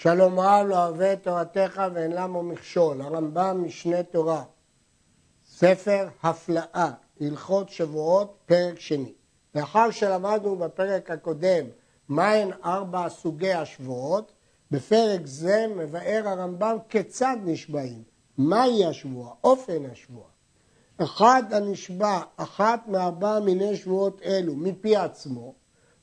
שלום רב לא אוהב את תורתך ואין למה מכשול, הרמב"ם משנה תורה, ספר הפלאה, הלכות שבועות, פרק שני. לאחר שלמדנו בפרק הקודם מהן ארבע סוגי השבועות, בפרק זה מבאר הרמב"ם כיצד נשבעים, מהי השבועה, אופן השבועה. אחד הנשבע אחת מארבע מיני שבועות אלו מפי עצמו,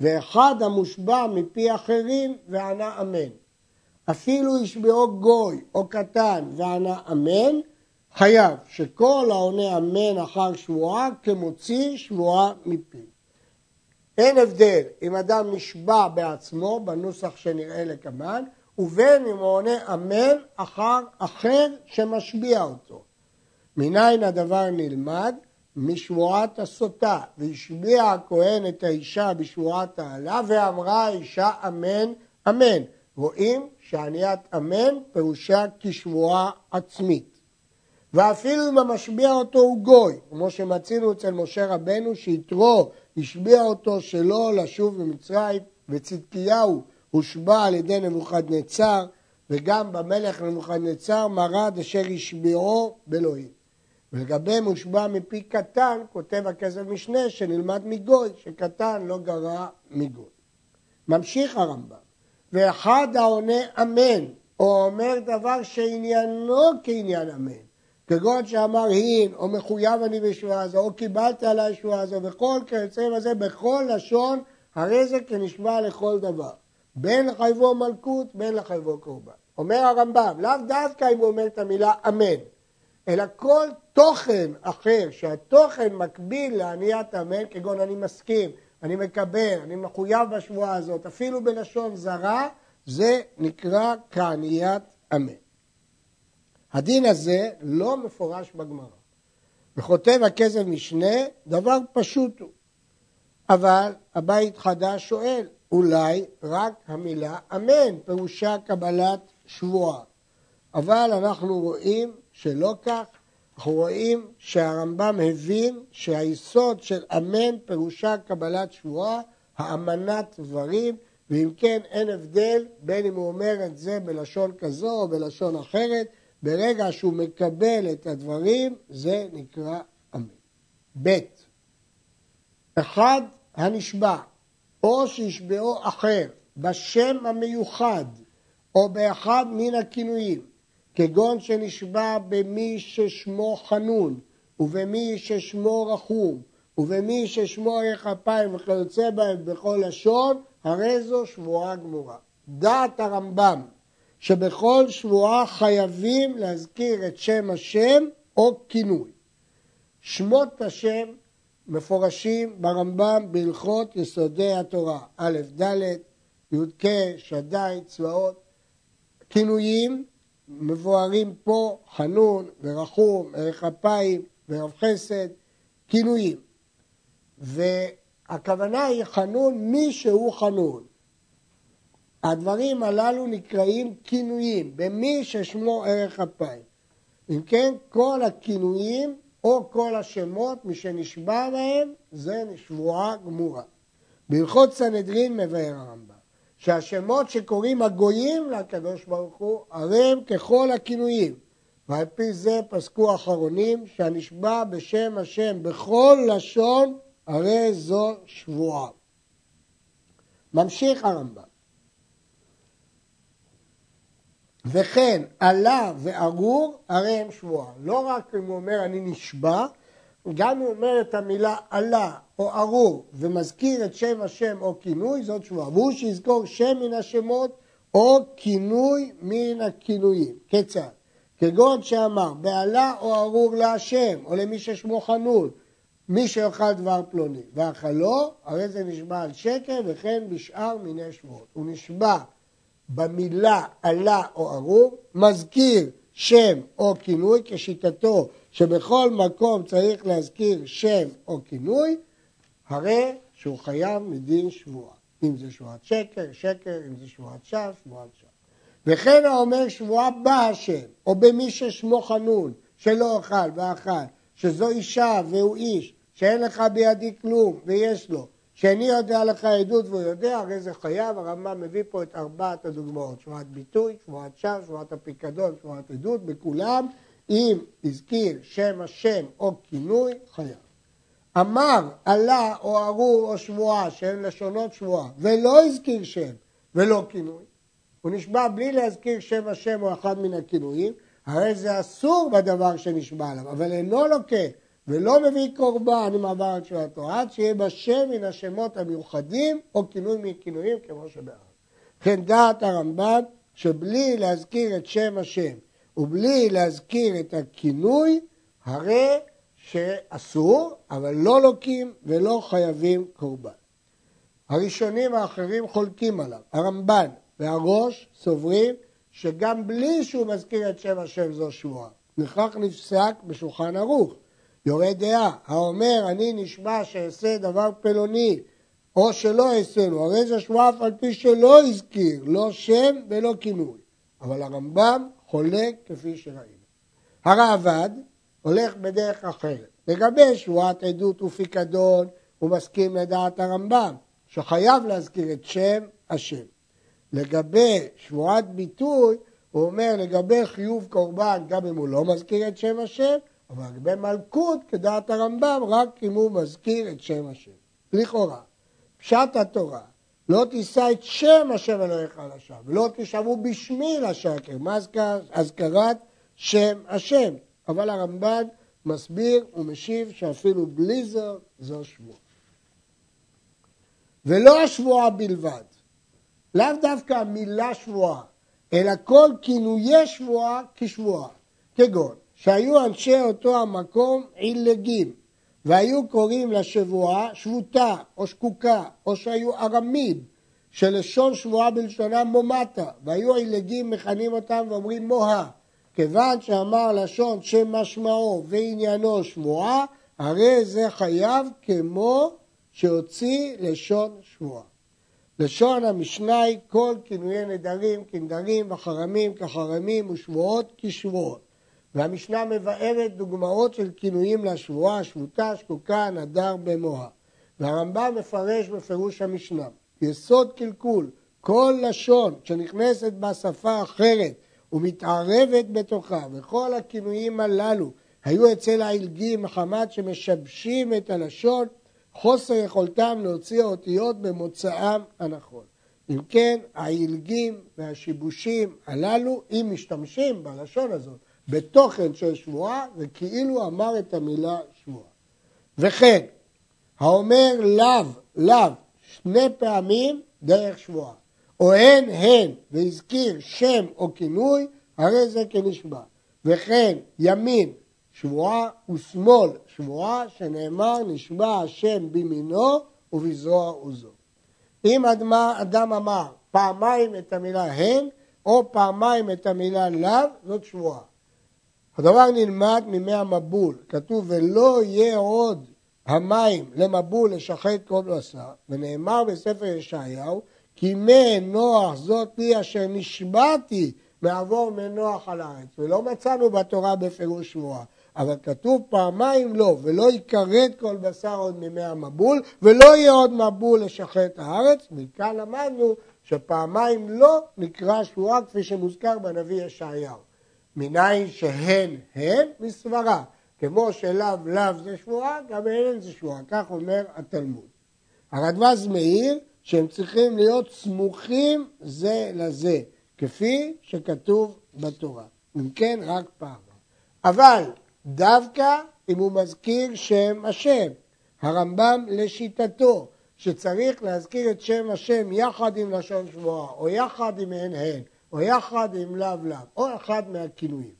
ואחד המושבע מפי אחרים וענה אמן. אפילו ישבעו גוי או קטן וענה אמן, חייב שכל העונה אמן אחר שבועה כמוציא שבועה מפי. אין הבדל אם אדם נשבע בעצמו, בנוסח שנראה לקמן, ובין אם הוא עונה אמן אחר אחר שמשביע אותו. מניין הדבר נלמד? משבועת הסוטה, והשביע הכהן את האישה בשבועת העלה, ואמרה האישה אמן אמן. רואים שעניית אמן פירושה כשבועה עצמית. ואפילו אם המשביע אותו הוא גוי, כמו שמצינו אצל משה רבנו, שיתרו השביע אותו שלא לשוב במצרים, וצדקיהו הושבע על ידי נבוכדנצר, וגם במלך נבוכדנצר מרד אשר השביעו באלוהים. ולגבי מושבע מפי קטן, כותב הכסף משנה שנלמד מגוי, שקטן לא גרע מגוי. ממשיך הרמב"ם, ואחד העונה אמן, או אומר דבר שעניינו כעניין אמן, כגון שאמר הין, או מחויב אני בשבועה הזו, או קיבלתי עליי שבועה הזו, וכל כיוצא בזה, בכל לשון, הרי זה כנשבע לכל דבר. בין לחייבו מלכות, בין לחייבו קורבן. אומר הרמב"ם, לאו דווקא אם הוא אומר את המילה אמן, אלא כל תוכן אחר, שהתוכן מקביל לעניית אמן, כגון אני מסכים, אני מקבל, אני מחויב בשבועה הזאת, אפילו בלשון זרה, זה נקרא כעניית אמן. הדין הזה לא מפורש בגמרא. וכותב הכסף משנה, דבר פשוט הוא. אבל הבית חדש שואל, אולי רק המילה אמן, פירושה קבלת שבועה. אבל אנחנו רואים שלא כך, אנחנו רואים שהרמב"ם הבין שהיסוד של אמן פירושה קבלת שבועה, האמנת דברים, ואם כן אין הבדל בין אם הוא אומר את זה בלשון כזו או בלשון אחרת, ברגע שהוא מקבל את הדברים זה נקרא אמן. ב. אחד הנשבע או שישבעו אחר בשם המיוחד או באחד מן הכינויים כגון שנשבע במי ששמו חנון, ובמי ששמו רחום, ובמי ששמו ערך אפיים וכיוצא בהם בכל לשון, הרי זו שבועה גמורה. דעת הרמב"ם שבכל שבועה חייבים להזכיר את שם השם או כינוי. שמות השם מפורשים ברמב"ם בהלכות יסודי התורה, א', ד', י"ק, שדי, צבאות, כינויים מבוארים פה חנון ורחום, ערך אפיים ורב חסד, כינויים. והכוונה היא חנון מי שהוא חנון. הדברים הללו נקראים כינויים, במי ששמו ערך אפיים. אם כן, כל הכינויים או כל השמות, מי שנשבע בהם, זה שבועה גמורה. בהלכות סנהדרין מבאר הרמב"ם. שהשמות שקוראים הגויים לקדוש ברוך הוא, הרי הם ככל הכינויים. ועל פי זה פסקו אחרונים שהנשבע בשם השם בכל לשון, הרי זו שבועה. ממשיך הרמב"ם. וכן עלה וארור, הרי הם שבועה. לא רק אם הוא אומר אני נשבע, גם הוא אומר את המילה עלה או ארור ומזכיר את שם השם או כינוי, זאת שבועה. והוא שיזכור שם מן השמות או כינוי מן הכינויים. כיצד? כגון שאמר, בעלה או ארור להשם, או למי ששמו חנון, מי שאוכל דבר פלוני, ואכלו, הרי זה נשבע על שקר, וכן בשאר מיני שבועות. הוא נשבע במילה עלה או ארור, מזכיר שם או כינוי, כשיטתו שבכל מקום צריך להזכיר שם או כינוי, הרי שהוא חייב מדין שבועה. אם זה שבועת שקר, שקר, אם זה שבועת שווא, שבועת שווא. וכן האומר שבועה בה השם, או במי ששמו חנון, שלא אכל ואכל, שזו אישה והוא איש, שאין לך בידי כלום ויש לו, שאיני יודע לך עדות והוא יודע, הרי זה חייב, הרמב"ם מביא פה את ארבעת הדוגמאות, שבועת ביטוי, שבועת שווא, שבועת הפיקדון, שבועת עדות, בכולם, אם הזכיר שם השם או כינוי, חייב. אמר, עלה או ארור או שבועה, שהן לשונות שבועה, ולא הזכיר שם ולא כינוי, הוא נשבע בלי להזכיר שם השם או אחד מן הכינויים, הרי זה אסור בדבר שנשבע עליו, אבל אינו לוקה ולא מביא קורבן עם עבר את תשובתו, עד שיהיה בשם מן השמות המיוחדים או כינוי מכינויים כמו שבארץ. וכן דעת הרמב"ם שבלי להזכיר את שם השם ובלי להזכיר את הכינוי, הרי שאסור, אבל לא לוקים ולא חייבים קורבן. הראשונים האחרים חולקים עליו. הרמב"ן והראש סוברים שגם בלי שהוא מזכיר את שם השם זו שבועה. לכך נפסק בשולחן ערוך. יורה דעה האומר אני נשבע שאעשה דבר פלוני או שלא אעשנו, הרי זה שבועה אף על פי שלא הזכיר, לא שם ולא כינוי. אבל הרמב"ם חולק כפי שראינו. הרעב"ד הולך בדרך אחרת. לגבי שבועת עדות ופיקדון הוא מסכים לדעת הרמב"ם שחייב להזכיר את שם השם. לגבי שבועת ביטוי הוא אומר לגבי חיוב קורבן גם אם הוא לא מזכיר את שם השם אבל לגבי מלכות כדעת הרמב"ם רק אם הוא מזכיר את שם השם. לכאורה, פשט התורה לא תישא את שם השם אלוהיך לשווא, ולא תשבו בשמי לשקר, מה אזכרת שם השם? אבל הרמב"ן מסביר ומשיב שאפילו בלי זו, זו שבועה. ולא השבועה בלבד, לאו דווקא המילה שבועה, אלא כל כינויי שבועה כשבועה, כגון שהיו אנשי אותו המקום עילגים, והיו קוראים לשבועה שבותה או שקוקה, או שהיו ארמים, שלשון שבועה בלשונם מומטה, והיו עילגים מכנים אותם ואומרים מוהה. כיוון שאמר לשון שמשמעו ועניינו שבועה, הרי זה חייב כמו שהוציא לשון שבועה. לשון המשנה היא כל כינויי נדרים כנדרים וחרמים כחרמים ושבועות כשבועות. והמשנה מבארת דוגמאות של כינויים לשבועה, שבותה, שקוקה, נדר במוה. והרמב"ם מפרש בפירוש המשנה, יסוד קלקול, כל לשון שנכנסת בשפה אחרת ומתערבת בתוכה, וכל הכינויים הללו היו אצל העילגים מחמת שמשבשים את הלשון, חוסר יכולתם להוציא האותיות במוצאם הנכון. אם כן, העילגים והשיבושים הללו, אם משתמשים בלשון הזאת בתוכן של שבועה, וכאילו אמר את המילה שבועה. וכן, האומר לאו, לאו, שני פעמים דרך שבועה, או הן הן, והזכיר שם או כינוי, הרי זה כנשבע. וכן, ימין, שבועה, ושמאל, שבועה, שנאמר נשבע השם בימינו ובזרוע עוזו. אם אדם אמר פעמיים את המילה הן, או פעמיים את המילה לאו, זאת שבועה. הדבר נלמד ממי המבול, כתוב ולא יהיה עוד המים למבול לשחט כל בשר, ונאמר בספר ישעיהו כי מי נוח זאת לי אשר נשבעתי מעבור מנוח על הארץ, ולא מצאנו בתורה בפירוש שבועה, אבל כתוב פעמיים לא, ולא יכרת כל בשר עוד ממי המבול, ולא יהיה עוד מבול לשחט הארץ, מכאן למדנו שפעמיים לא נקרא שבועה כפי שמוזכר בנביא ישעיהו. מניין שהן הן מסברה, כמו שלאו לאו זה שבועה, גם הן זה שבועה, כך אומר התלמוד. הרדווז מעיר שהם צריכים להיות סמוכים זה לזה, כפי שכתוב בתורה. אם כן, רק פעם. אבל דווקא אם הוא מזכיר שם השם, הרמב"ם לשיטתו, שצריך להזכיר את שם השם יחד עם לשון שבועה, או יחד עם הן הן, או יחד עם לאו לאו, או אחד מהכינויים.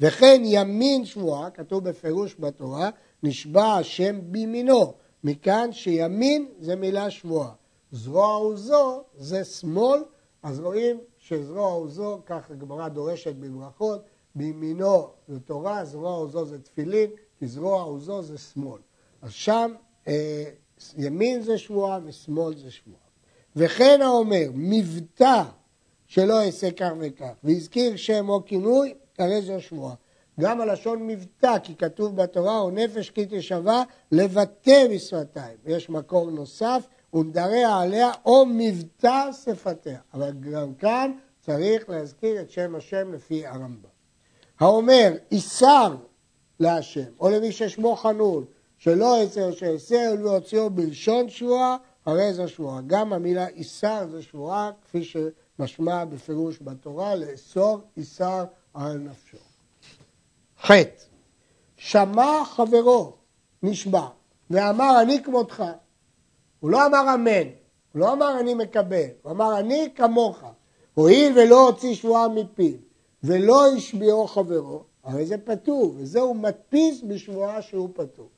וכן ימין שבועה, כתוב בפירוש בתורה, נשבע השם בימינו, מכאן שימין זה מילה שבועה. זרוע עוזו זה שמאל, אז רואים שזרוע עוזו, כך הגמרא דורשת בברכות, בימינו זה תורה, זרוע עוזו זה תפילין, כי זרוע עוזו זה שמאל. אז שם אה, ימין זה שבועה ושמאל זה שבועה. וכן האומר, מבטא שלא אעשה כך וכך, והזכיר שם או כינוי, הרי זו שבועה. גם הלשון מבטא, כי כתוב בתורה, או נפש כי תשווה, לבטא בשפתיים. יש מקור נוסף, ונדרע עליה, או מבטא שפתיה. אבל גם כאן צריך להזכיר את שם השם לפי הרמב"ם. האומר, איסר להשם, או למי ששמו חנון, שלא יצא או שיצא ולהוציאו בלשון שבועה, הרי זו שבועה. גם המילה איסר זו שבועה, כפי שמשמע בפירוש בתורה, לאסור איסר על נפשו. ח' שמע חברו נשבע ואמר אני כמותך. הוא לא אמר אמן, הוא לא אמר אני מקבל, הוא אמר אני כמוך. הואיל ולא הוציא שבועה מפיו ולא השביעו חברו, הרי זה פטור, וזה הוא מדפיס בשבועה שהוא פטור.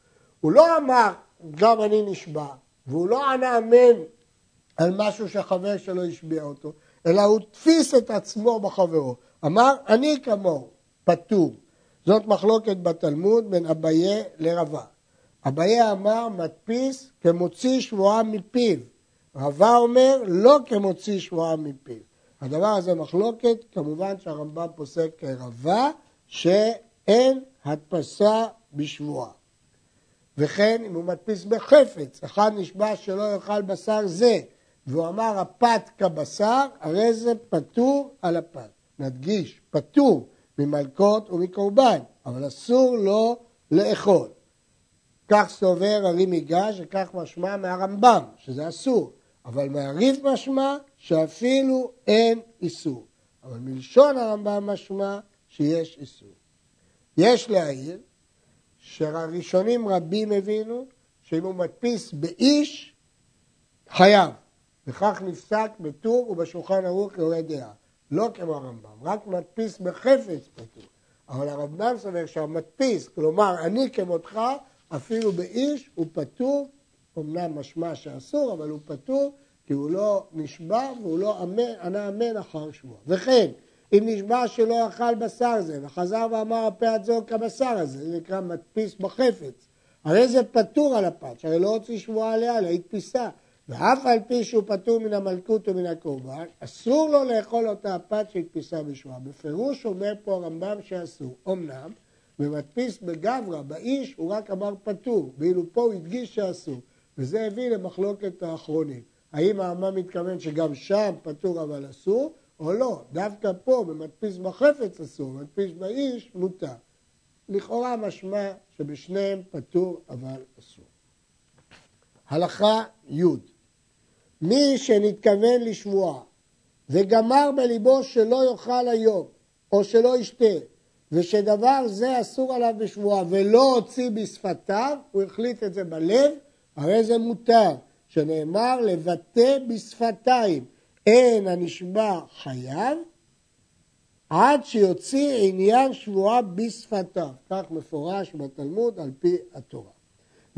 הוא לא אמר גם אני נשבע, והוא לא ענה אמן על משהו שהחבר שלו השביע אותו, אלא הוא תפיס את עצמו בחברו. אמר אני כמוהו, פטור. זאת מחלוקת בתלמוד בין אביה לרבה. אביה אמר מדפיס כמוציא שבועה מפיו. רבה אומר לא כמוציא שבועה מפיו. הדבר הזה מחלוקת, כמובן שהרמב"ם פוסק כרבה שאין הדפסה בשבועה. וכן אם הוא מדפיס בחפץ, אחד נשבע שלא יאכל בשר זה, והוא אמר הפת כבשר, הרי זה פטור על הפת. נדגיש, פטור ממלקות ומקורבן, אבל אסור לו לאכול. כך סובר הרי מיגש וכך משמע מהרמב"ם, שזה אסור, אבל מהריף משמע שאפילו אין איסור. אבל מלשון הרמב"ם משמע שיש איסור. יש להעיר שהראשונים רבים הבינו שאם הוא מדפיס באיש, חייב. וכך נפסק בטור ובשולחן ערוך יורה דעה. לא כמו הרמב"ם, רק מדפיס בחפץ פטור. אבל הרמב"ם סובר שהמדפיס, כלומר אני כמותך, אפילו באיש הוא פטור, אמנם משמע שאסור, אבל הוא פטור, כי הוא לא נשבע והוא לא ענה אמן אחר שבוע. וכן, אם נשבע שלא אכל בשר זה, וחזר ואמר הפה עד זו כבשר הזה, זה נקרא מדפיס בחפץ. הרי זה פטור על הפת, שהרי לא הוציא שבועה עליה, לא הדפיסה. ואף על פי שהוא פטור מן המלכות ומן הקורבן, אסור לו לאכול אותה הפת שהדפיסה בשבועה. בפירוש אומר פה הרמב"ם שאסור. אמנם, במדפיס בגברא, באיש, הוא רק אמר פטור, ואילו פה הוא הדגיש שאסור. וזה הביא למחלוקת האחרונים. האם הרמב"ם מתכוון שגם שם פטור אבל אסור, או לא. דווקא פה, במדפיס בחפץ אסור, במדפיס באיש מותר. לכאורה משמע שבשניהם פטור אבל אסור. הלכה י' מי שנתכוון לשבועה וגמר בליבו שלא יאכל היום או שלא ישתה ושדבר זה אסור עליו בשבועה ולא הוציא בשפתיו, הוא החליט את זה בלב, הרי זה מותר, שנאמר לבטא בשפתיים, אין הנשבע חייב עד שיוציא עניין שבועה בשפתיו, כך מפורש בתלמוד על פי התורה.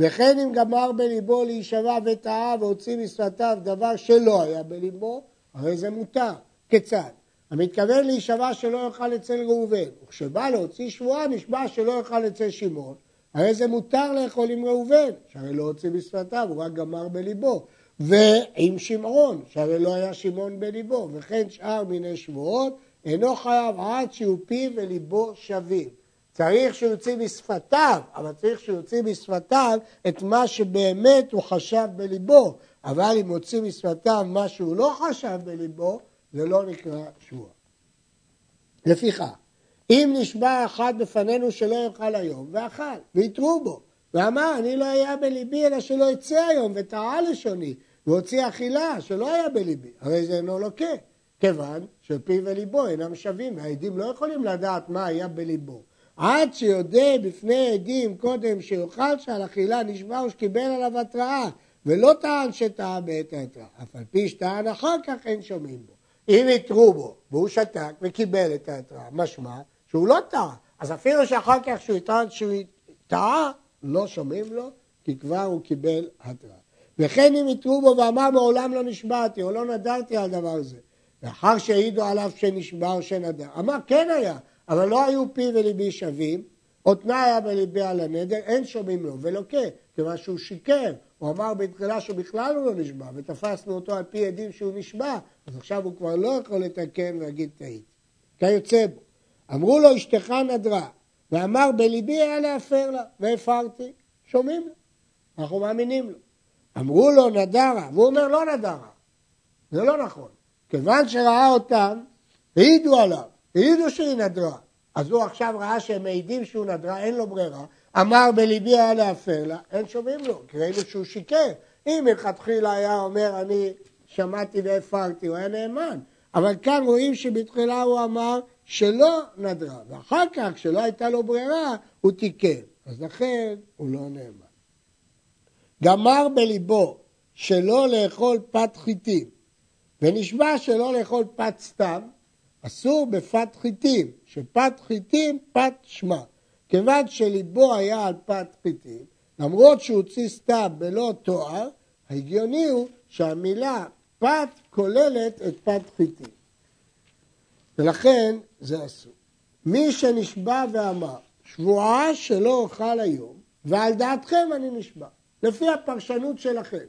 וכן אם גמר בליבו להישבע וטעה והוציא משפתיו דבר שלא היה בליבו, הרי זה מותר. כיצד? המתכוון להישבע שלא יאכל אצל ראובן, וכשבא להוציא שבועה נשבע שלא יאכל אצל שמעון, הרי זה מותר לאכול עם ראובן, שהרי לא הוציא בשפתיו, הוא רק גמר בליבו. ועם שמעון, שהרי לא היה שמעון בליבו, וכן שאר מיני שבועות, אינו חייב עד שיהיו פיו וליבו שווים. צריך שיוציא בשפתיו, אבל צריך שיוציא בשפתיו את מה שבאמת הוא חשב בליבו. אבל אם הוציא בשפתיו מה שהוא לא חשב בליבו, זה לא נקרא שבועה. לפיכך, אם נשבע אחד בפנינו שלא יאכל היום, ואכל, ויתרו בו, ואמר, אני לא אהיה בליבי אלא שלא יצא היום, וטעה לשוני, והוציא אכילה שלא היה בליבי, הרי זה אינו לוקה, כיוון שפיו וליבו אינם שווים, והעדים לא יכולים לדעת מה היה בליבו. עד שיודע בפני עדים קודם שיאכל שעל אכילה נשבע ושקיבל עליו התראה, ולא טען שטעה בעת ההתראה, אף על פי שטען אחר כך אין שומעים בו. אם יתרו בו והוא שתק וקיבל את ההתראה, משמע שהוא לא טעה. אז אפילו שאחר כך שהוא יטען שהוא טעה, לא שומעים לו, כי כבר הוא קיבל התראה. וכן אם יתרו בו ואמר מעולם לא נשבעתי או לא נדרתי על דבר זה, לאחר שהעידו עליו שנשבע או שנדר, אמר כן היה, אבל לא היו פי וליבי שווים, או תנאי היה בליבי על הנדר, אין שומעים לו, ולוקה, כיוון שהוא שיקר, הוא אמר בתחילה שבכלל הוא לא נשבע, ותפסנו אותו על פי עדים שהוא נשבע, אז עכשיו הוא כבר לא יכול לתקן ולהגיד טעית. כיוצא בו. אמרו לו אשתך נדרה, ואמר בליבי היה להפר לה, והפרתי, שומעים לו, אנחנו מאמינים לו. אמרו לו נדרה, והוא אומר לא נדרה, זה לא נכון. כיוון שראה אותם, העידו עליו, העידו שהיא נדרה. אז הוא עכשיו ראה שהם מעידים שהוא נדרה, אין לו ברירה, אמר בליבי היה להפר לה, אין שומעים לו, כי ראינו שהוא שיקר. אם מלכתחילה היה אומר אני שמעתי והפרתי, הוא היה נאמן. אבל כאן רואים שבתחילה הוא אמר שלא נדרה, ואחר כך, כשלא הייתה לו ברירה, הוא תיקן. אז לכן הוא לא נאמן. גמר בליבו שלא לאכול פת חיטים, ונשבע שלא לאכול פת סתם, אסור בפת חיטים, שפת חיטים פת שמה. כיוון שליבו היה על פת חיטים, למרות שהוא הוציא סתם בלא תואר, ההגיוני הוא שהמילה פת כוללת את פת חיטים. ולכן זה אסור. מי שנשבע ואמר, שבועה שלא אוכל היום, ועל דעתכם אני נשבע, לפי הפרשנות שלכם.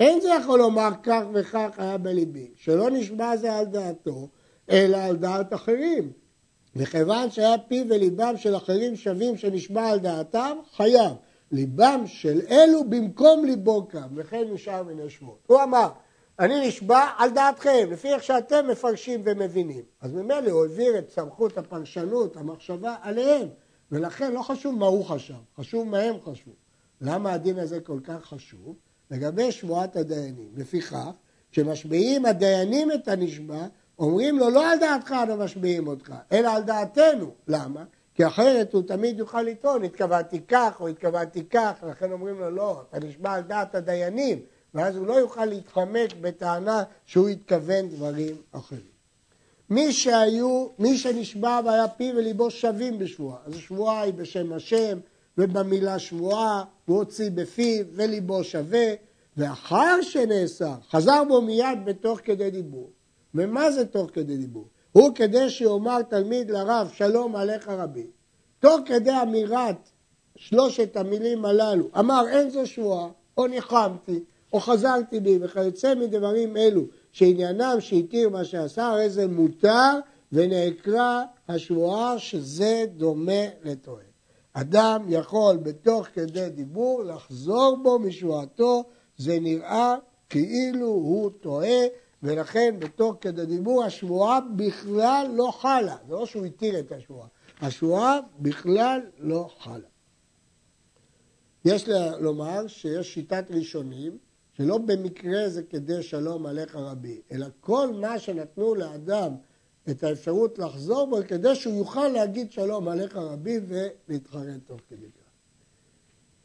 אין זה יכול לומר כך וכך היה בליבי, שלא נשבע זה על דעתו, אלא על דעת אחרים. וכיוון שהיה פיו וליבם של אחרים שווים שנשבע על דעתם, חייב. ליבם של אלו במקום ליבו קם, וכן נשאר מן השמות. הוא אמר, אני נשבע על דעתכם, לפי איך שאתם מפרשים ומבינים. אז ממילא הוא העביר את סמכות הפרשנות, המחשבה, עליהם. ולכן לא חשוב מה הוא חשב, חשוב מה הם חשבו. למה הדין הזה כל כך חשוב? לגבי שבועת הדיינים. לפיכך, כשמשביעים הדיינים את הנשבע, אומרים לו, לא על דעתך אנו משביעים אותך, אלא על דעתנו. למה? כי אחרת הוא תמיד יוכל לטעון, התכוונתי כך או התכוונתי כך, לכן אומרים לו, לא, אתה נשבע על דעת הדיינים, ואז הוא לא יוכל להתחמק בטענה שהוא התכוון דברים אחרים. מי שהיו, מי שנשבע והיה פיו וליבו שווים בשבועה, אז השבועה היא בשם השם ובמילה שבועה, הוא הוציא בפיו וליבו שווה, ואחר שנאסר, חזר בו מיד בתוך כדי דיבור. ומה זה תוך כדי דיבור? הוא כדי שיאמר תלמיד לרב שלום עליך רבי. תוך כדי אמירת שלושת המילים הללו, אמר אין זו שבועה, או ניחמתי, או חזרתי בי, וכיוצא מדברים אלו, שעניינם שהתיר מה שעשה, הרי זה מותר, ונעקרה השבועה שזה דומה לטועה. אדם יכול בתוך כדי דיבור לחזור בו משבועתו, זה נראה כאילו הוא טועה, ולכן בתוך כדי דיבור השבועה בכלל לא חלה. זה לא שהוא התיר את השבועה, השבועה בכלל לא חלה. יש לומר שיש שיטת ראשונים שלא במקרה זה כדי שלום עליך רבי, אלא כל מה שנתנו לאדם את האפשרות לחזור בו כדי שהוא יוכל להגיד שלום עליך רבי ולהתחרט תוך כדי.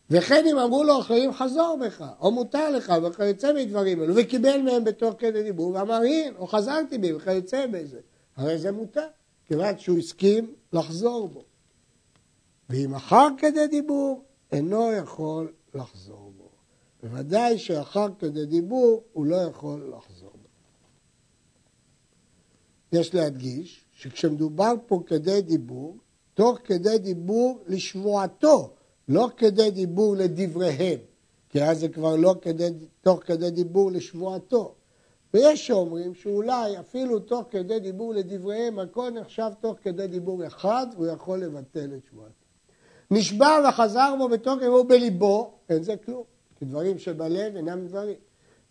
וכן אם אמרו לו אחרים חזור בך, או מותר לך, וכיוצא מדברים אלו, וקיבל מהם בתוך כדי דיבור, ואמר הנה, או חזרתי בי, וכיוצא בזה. הרי זה מותר, כיוון שהוא הסכים לחזור בו. ואם אחר כדי דיבור, אינו יכול לחזור בו. בוודאי שאחר כדי דיבור, הוא לא יכול לחזור בו. יש להדגיש שכשמדובר פה כדי דיבור, תוך כדי דיבור לשבועתו, לא כדי דיבור לדבריהם, כי אז זה כבר לא כדי, תוך כדי דיבור לשבועתו. ויש שאומרים שאולי אפילו תוך כדי דיבור לדבריהם, הכל נחשב תוך כדי דיבור אחד, הוא יכול לבטל את שבועתו. נשבע וחזר בו בתוקף הוא בליבו, אין זה כלום, כי דברים שבלב אינם דברים.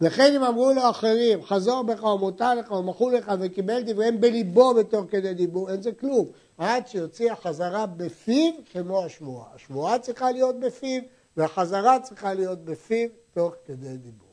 וכן אם אמרו לו אחרים, חזור בך או מותר לך או מחול לך וקיבל דבריהם בליבו בתוך כדי דיבור, אין זה כלום. עד שיוציא החזרה בפיו כמו השבועה. השבועה צריכה להיות בפיו והחזרה צריכה להיות בפיו תוך כדי דיבור.